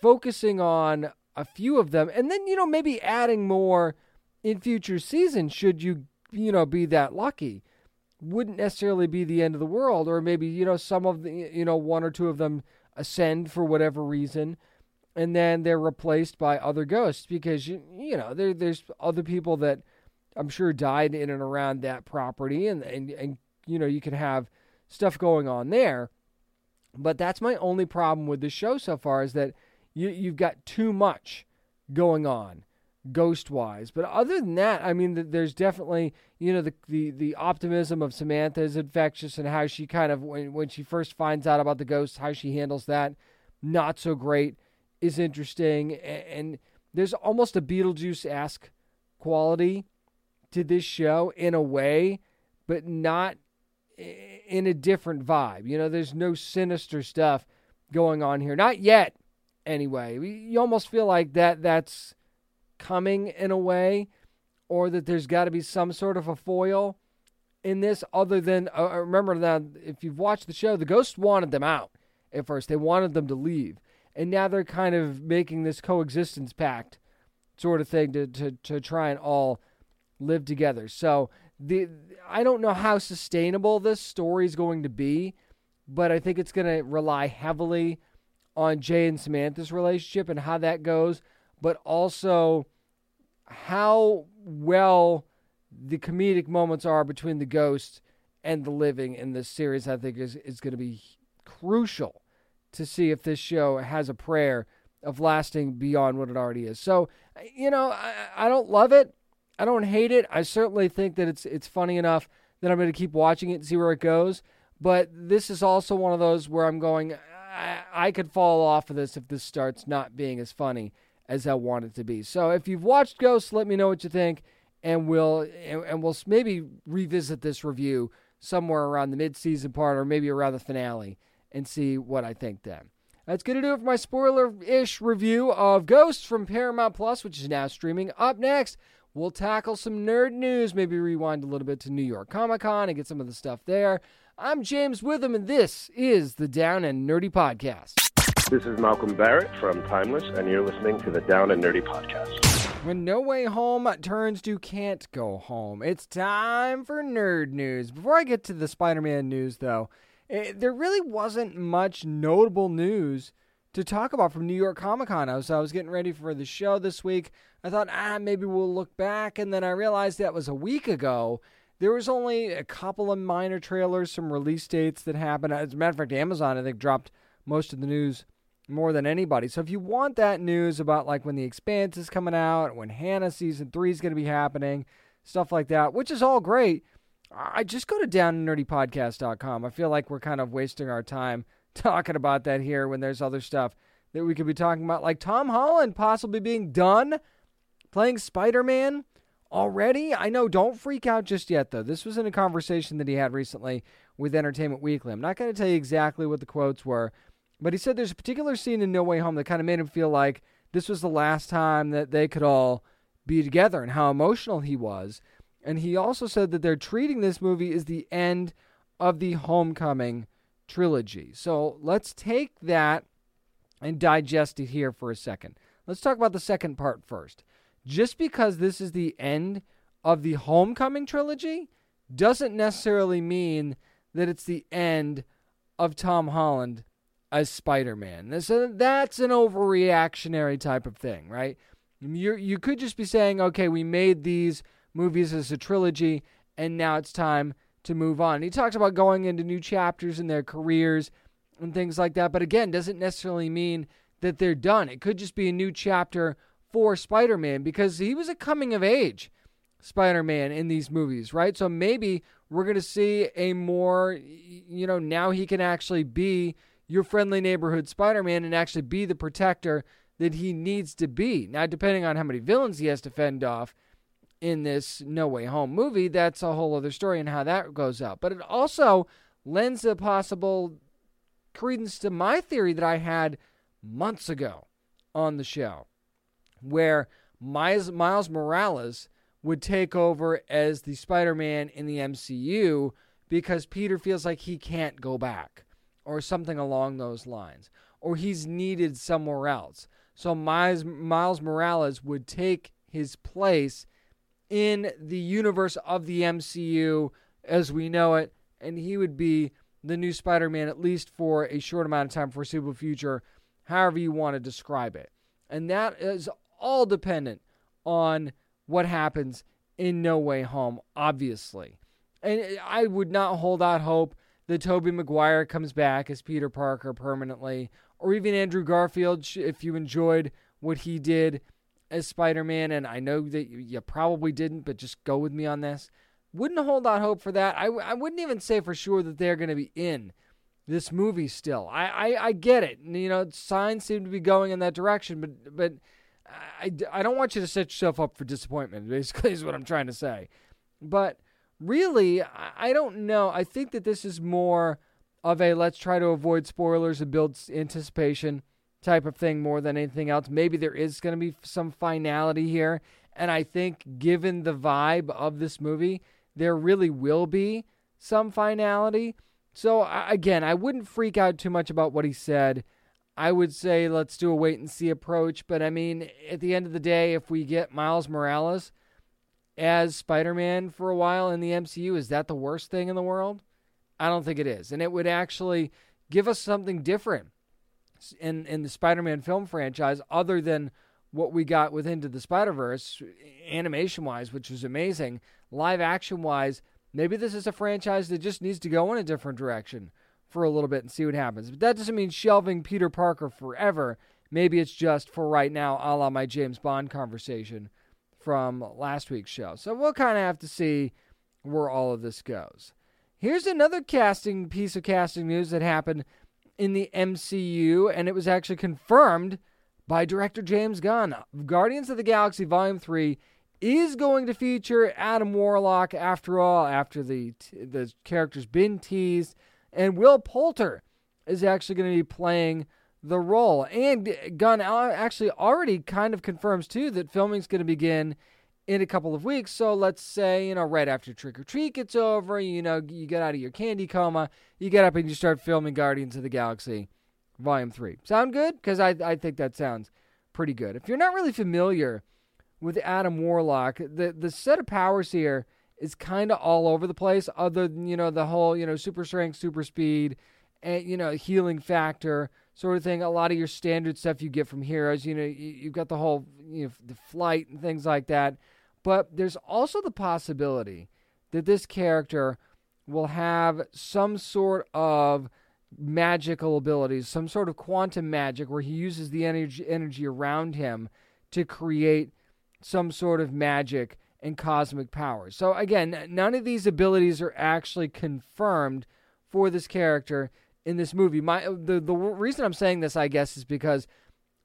focusing on a few of them and then, you know, maybe adding more in future seasons should you, you know, be that lucky wouldn't necessarily be the end of the world or maybe, you know, some of the, you know, one or two of them ascend for whatever reason and then they're replaced by other ghosts because you, you know, there there's other people that I'm sure died in and around that property and and and you know, you can have stuff going on there. But that's my only problem with the show so far is that you, you've got too much going on ghost wise. But other than that, I mean, there's definitely, you know, the, the, the optimism of Samantha is infectious and how she kind of, when, when she first finds out about the ghosts, how she handles that, not so great, is interesting. And, and there's almost a Beetlejuice esque quality to this show in a way, but not in a different vibe. You know, there's no sinister stuff going on here. Not yet, anyway. You almost feel like that that's coming in a way, or that there's got to be some sort of a foil in this other than uh, uh, remember that if you've watched the show, the ghosts wanted them out at first. They wanted them to leave. And now they're kind of making this coexistence pact sort of thing to, to, to try and all live together. So the I don't know how sustainable this story is going to be, but I think it's going to rely heavily on Jay and Samantha's relationship and how that goes, but also how well the comedic moments are between the ghost and the living in this series. I think is is going to be crucial to see if this show has a prayer of lasting beyond what it already is. So, you know, I, I don't love it. I don't hate it. I certainly think that it's it's funny enough that I'm going to keep watching it and see where it goes. But this is also one of those where I'm going, I, I could fall off of this if this starts not being as funny as I want it to be. So if you've watched Ghost, let me know what you think, and we'll and, and we'll maybe revisit this review somewhere around the mid-season part or maybe around the finale and see what I think then. That's going to do it for my spoiler ish review of Ghosts from Paramount Plus, which is now streaming. Up next, we'll tackle some nerd news, maybe rewind a little bit to New York Comic Con and get some of the stuff there. I'm James Witham, and this is the Down and Nerdy Podcast. This is Malcolm Barrett from Timeless, and you're listening to the Down and Nerdy Podcast. When No Way Home turns to Can't Go Home, it's time for nerd news. Before I get to the Spider Man news, though, it, eh, there really wasn't much notable news to talk about from New York Comic Con. Was, I was getting ready for the show this week. I thought, ah, maybe we'll look back. And then I realized that was a week ago. There was only a couple of minor trailers, some release dates that happened. As a matter of fact, Amazon, I think, dropped most of the news more than anybody. So if you want that news about like when The Expanse is coming out, when Hannah season three is going to be happening, stuff like that, which is all great, I just go to downnerdypodcast.com. I feel like we're kind of wasting our time (laughs) talking about that here when there's other stuff that we could be talking about, like Tom Holland possibly being done playing Spider Man already. I know, don't freak out just yet, though. This was in a conversation that he had recently with Entertainment Weekly. I'm not going to tell you exactly what the quotes were, but he said there's a particular scene in No Way Home that kind of made him feel like this was the last time that they could all be together and how emotional he was. And he also said that they're treating this movie as the end of the Homecoming trilogy. So let's take that and digest it here for a second. Let's talk about the second part first. Just because this is the end of the Homecoming trilogy doesn't necessarily mean that it's the end of Tom Holland as Spider Man. So uh, that's an overreactionary type of thing, right? You you could just be saying, okay, we made these movies as a trilogy, and now it's time to move on. He talks about going into new chapters in their careers and things like that, but again, doesn't necessarily mean that they're done. It could just be a new chapter for Spider Man because he was a coming of age Spider Man in these movies, right? So maybe we're going to see a more, you know, now he can actually be your friendly neighborhood Spider Man and actually be the protector that he needs to be. Now, depending on how many villains he has to fend off in this No Way Home movie, that's a whole other story and how that goes out. But it also lends a possible credence to my theory that I had months ago on the show, where Miles, Miles Morales would take over as the Spider Man in the MCU because Peter feels like he can't go back or something along those lines, or he's needed somewhere else. So Miles, Miles Morales would take his place in the universe of the MCU as we know it, and he would be the new Spider Man at least for a short amount of time, foreseeable future, however you want to describe it. And that is all dependent on what happens in No Way Home, obviously. And I would not hold out hope that Tobey Maguire comes back as Peter Parker permanently, or even Andrew Garfield if you enjoyed what he did as Spider Man. And I know that you probably didn't, but just go with me on this. Wouldn't hold out hope for that. I, I wouldn't even say for sure that they're going to be in this movie still. I, I, I get it. You know, signs seem to be going in that direction, but but I, I don't want you to set yourself up for disappointment, (laughs) basically, is what I'm trying to say. But really, I don't know. I think that this is more of a let's try to avoid spoilers and build anticipation type of thing more than anything else. Maybe there is going to be some finality here. And I think, given the vibe of this movie, there really will be some finality. So, again, I wouldn't freak out too much about what he said. I would say let's do a wait and see approach. But I mean, at the end of the day, if we get Miles Morales, as Spider Man for a while in the MCU, is that the worst thing in the world? I don't think it is. And it would actually give us something different in, in the Spider Man film franchise other than what we got with Into the Spider Verse, animation wise, which was amazing. Live action wise, maybe this is a franchise that just needs to go in a different direction for a little bit and see what happens. But that doesn't mean shelving Peter Parker forever. Maybe it's just for right now, a la my James Bond conversation from last week's show. So we'll kind of have to see where all of this goes. Here's another casting piece of casting news that happened in the MCU, and it was actually confirmed by director James Gunn. Guardians of the Galaxy Volume 3 is going to feature Adam Warlock after all, after the the character's been teased, and Will Poulter is actually going to be playing the role. And Gunn actually already kind of confirms too that filming's going to begin in a couple of weeks. So let's say, you know, right after Trick or Treat gets over, you know, you get out of your candy coma, you get up and you start filming Guardians of the Galaxy Volume 3. Sound good? Because I, I think that sounds pretty good. If you're not really familiar with Adam Warlock, the, the set of powers here is kind of all over the place, other than, you know, the whole, you know, super strength, super speed, and, you know, healing factor sort of thing. A lot of your standard stuff you get from heroes, you know, you, have got the whole, you know, the flight and things like that. But there's also the possibility that this character will have some sort of magical abilities, some sort of quantum magic where he uses the energy energy around him to create some sort of magic and cosmic powers. So again, none of these abilities are actually confirmed for this character in this movie. My uh, the the reason I'm saying this, I guess, is because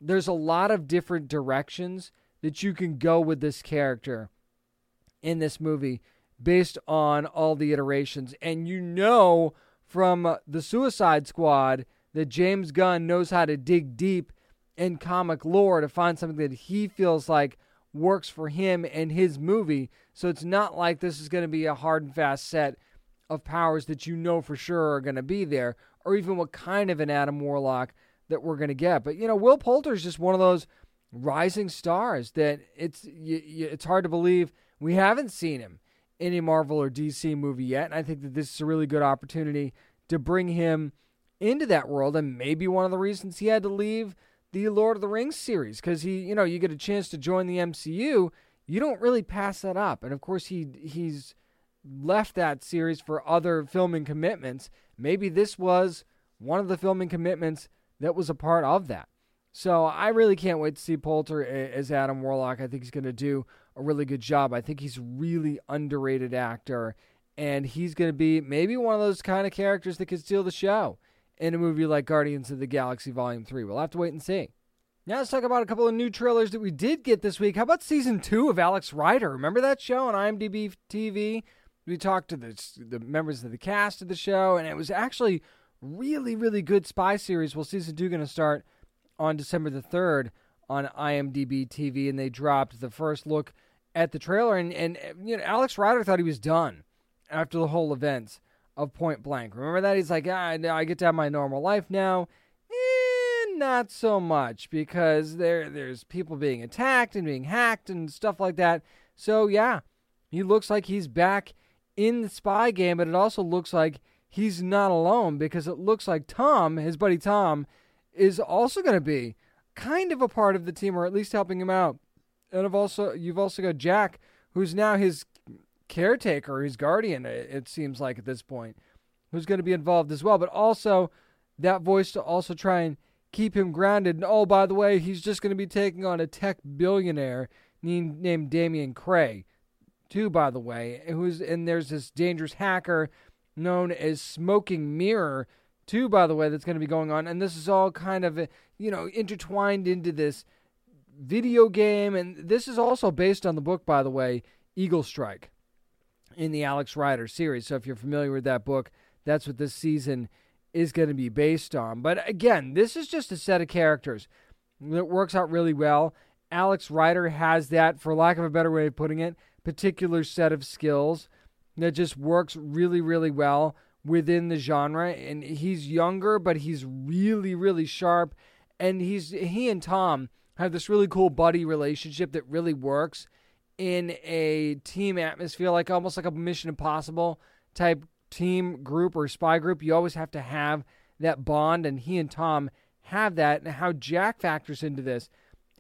there's a lot of different directions that you can go with this character in this movie based on all the iterations. And you know from the Suicide Squad that James Gunn knows how to dig deep in comic lore to find something that he feels like works for him and his movie. So it's not like this is going to be a hard and fast set of powers that you know for sure are going to be there, or even what kind of an Adam Warlock that we're going to get. But you know, Will Poulter is just one of those rising stars that it's it's hard to believe we haven't seen him in a Marvel or DC movie yet. And I think that this is a really good opportunity to bring him into that world. And maybe one of the reasons he had to leave the Lord of the Rings series because he, you know, you get a chance to join the MCU. You don't really pass that up. And of course, he he's left that series for other filming commitments. Maybe this was one of the filming commitments that was a part of that. So I really can't wait to see Poulter as Adam Warlock. I think he's going to do a really good job. I think he's a really underrated actor, and he's going to be maybe one of those kind of characters that could steal the show in a movie like Guardians of the Galaxy Volume 3. We'll have to wait and see. Now let's talk about a couple of new trailers that we did get this week. How about season two of Alex Rider? Remember that show on IMDb TV? We talked to the, the members of the cast of the show, and it was actually really, really good spy series. Well, season two going to start on December the 3rd on IMDb TV, and they dropped the first look at the trailer. And, and you know, Alex Rider thought he was done after the whole events of Point Blank. Remember that? He's like, ah, I get to have my normal life now. Eh, not so much because there there's people being attacked and being hacked and stuff like that. So yeah, he looks like he's back in the spy game, but it also looks like he's not alone because it looks like Tom, his buddy Tom, is also going to be kind of a part of the team, or at least helping him out. And I've also you've also got Jack, who's now his caretaker, his guardian. It seems like at this point, who's going to be involved as well. But also that voice to also try and keep him grounded. And oh, by the way, he's just going to be taking on a tech billionaire named, named Damian Cray, too. By the way, who's and there's this dangerous hacker known as Smoking Mirror too, by the way, that's going to be going on. And this is all kind of, you know, intertwined into this video game. And this is also based on the book, by the way, Eagle Strike in the Alex Rider series. So if you're familiar with that book, that's what this season is going to be based on. But again, this is just a set of characters that works out really well. Alex Rider has that, for lack of a better way of putting it, particular set of skills that just works really, really well within the genre and he's younger but he's really really sharp and he's he and Tom have this really cool buddy relationship that really works in a team atmosphere like almost like a mission impossible type team group or spy group you always have to have that bond and he and Tom have that and how Jack factors into this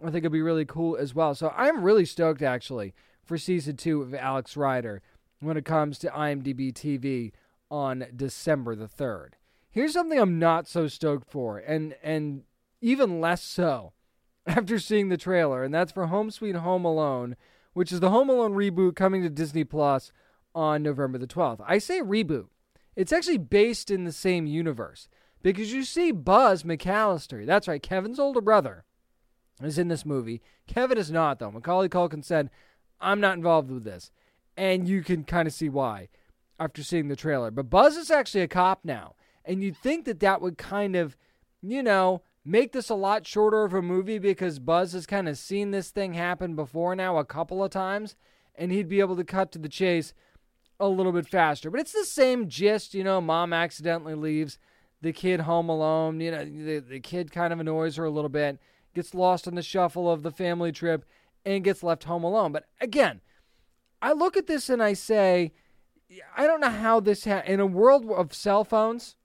I think it'll be really cool as well so I'm really stoked actually for season 2 of Alex Rider when it comes to IMDb TV on December the 3rd. Here's something I'm not so stoked for, and and even less so (laughs) after seeing the trailer, and that's for Home Sweet Home Alone, which is the Home Alone reboot coming to Disney Plus on November the 12th. I say reboot. It's actually based in the same universe because you see Buzz McAllister. That's right, Kevin's older brother is in this movie. Kevin is not, though. Macaulay Culkin said, I'm not involved with this. And you can kind of see why after seeing the trailer. But Buzz is actually a cop now. And you'd think that that would kind of, you know, make this a lot shorter of a movie because Buzz has kind of seen this thing happen before now a couple of times. And he'd be able to cut to the chase a little bit faster. But it's the same gist, you know, mom accidentally leaves the kid home alone. You know, the, the kid kind of annoys her a little bit, gets lost in the shuffle of the family trip, and gets left home alone. But again, I look at this and I say, I don't know how this ha- in a world of cell phones.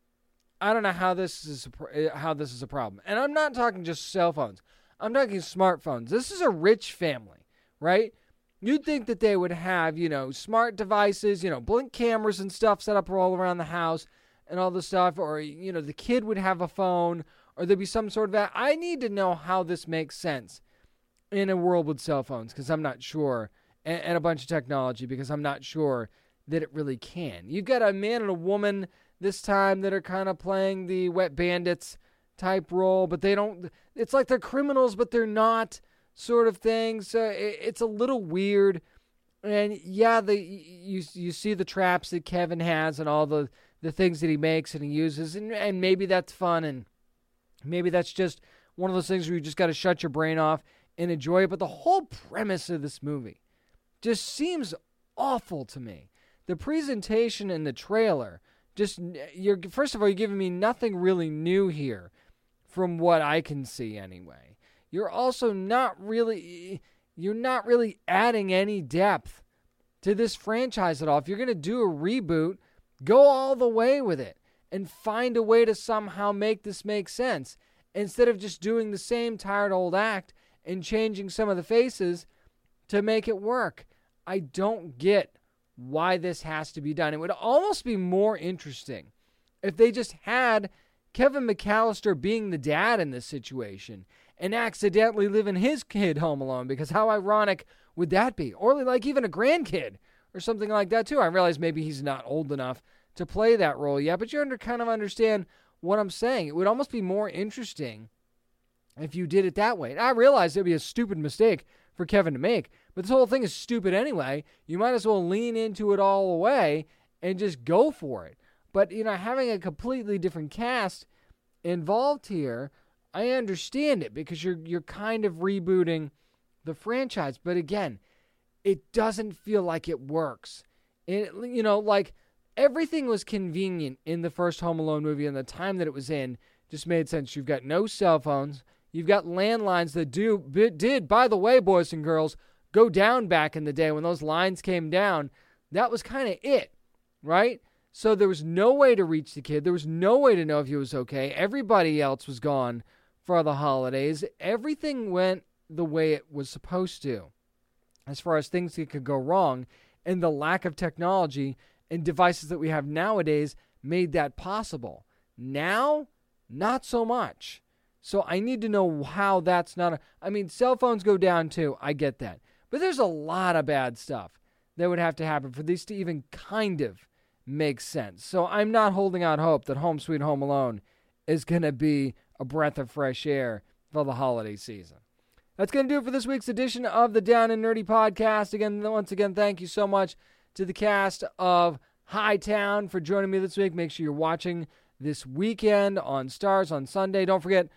I don't know how this is a, eh, how this is a problem. And I'm not talking just cell phones. I'm talking smartphones. This is a rich family, right? You'd think that they would have, you know, smart devices, you know, blink cameras and stuff set up all around the house and all this stuff, or, you know, the kid would have a phone, or there'd be some sort of that. I need to know how this makes sense in a world with cell phones because I'm not sure, and, and a bunch of technology because I'm not sure that it really can. You've got a man and a woman this time that are kind of playing the wet bandits type role, but they don't, it's like they're criminals, but they're not sort of thing. So it, it's a little weird. And yeah, the you you see the traps that Kevin has and all the the things that he makes and he uses, and and maybe that's fun, and maybe that's just one of those things where you just got to shut your brain off and enjoy it. But the whole premise of this movie just seems awful to me. The presentation and the trailer just you're first of all you're giving me nothing really new here from what I can see anyway you're also not really you're not really adding any depth to this franchise at all. If you're going to do a reboot, go all the way with it and find a way to somehow make this make sense instead of just doing the same tired old act and changing some of the faces to make it work. I don't get why this has to be done. It would almost be more interesting if they just had Kevin McAllister being the dad in this situation and accidentally leaving his kid home alone because how ironic would that be? Or like even a grandkid or something like that too. I realize maybe he's not old enough to play that role yet, but you under kind of understand what I'm saying. It would almost be more interesting if you did it that way. And I realize it'd be a stupid mistake for Kevin to make, but this whole thing is stupid anyway. You might as well lean into it all the way and just go for it. But you know, having a completely different cast involved here I understand it because you're you're kind of rebooting the franchise, but again, it doesn't feel like it works. It you know, like everything was convenient in the first Home Alone movie and the time that it was in just made sense. You've got no cell phones. You've got landlines that do did, by the way, boys and girls, go down back in the day when those lines came down. That was kind of it, right? So there was no way to reach the kid. There was no way to know if he was okay. Everybody else was gone for the holidays. Everything went the way it was supposed to, as far as things that could go wrong, and the lack of technology and devices that we have nowadays made that possible. Now, not so much. So I need to know how that's not a. I mean, cell phones go down too. I get that. But there's a lot of bad stuff that would have to happen for these to even kind of make sense. So I'm not holding out hope that Home Sweet Home Alone is going to be a breath of fresh air for the holiday season. That's going to do it for this week's edition of the Down and Nerdy podcast. Again, once again, thank you so much to the cast of Hightown for joining me this week. Make sure you're watching this weekend on Starz on Sunday. Don't forget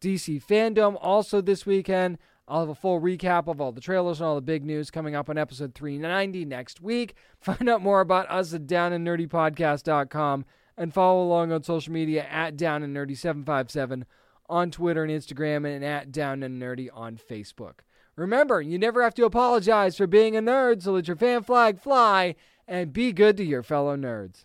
DC Fandom also this weekend. I'll have a full recap of all the trailers and all the big news coming up on episode 390 next week. (laughs) Find out more about us at downandnerdypodcast.com and follow along on social media at Down and Nerdy 757 on Twitter and Instagram and at Down and Nerdy on Facebook. Remember, you never have to apologize for being a nerd, so let your fan flag fly and be good to your fellow nerds.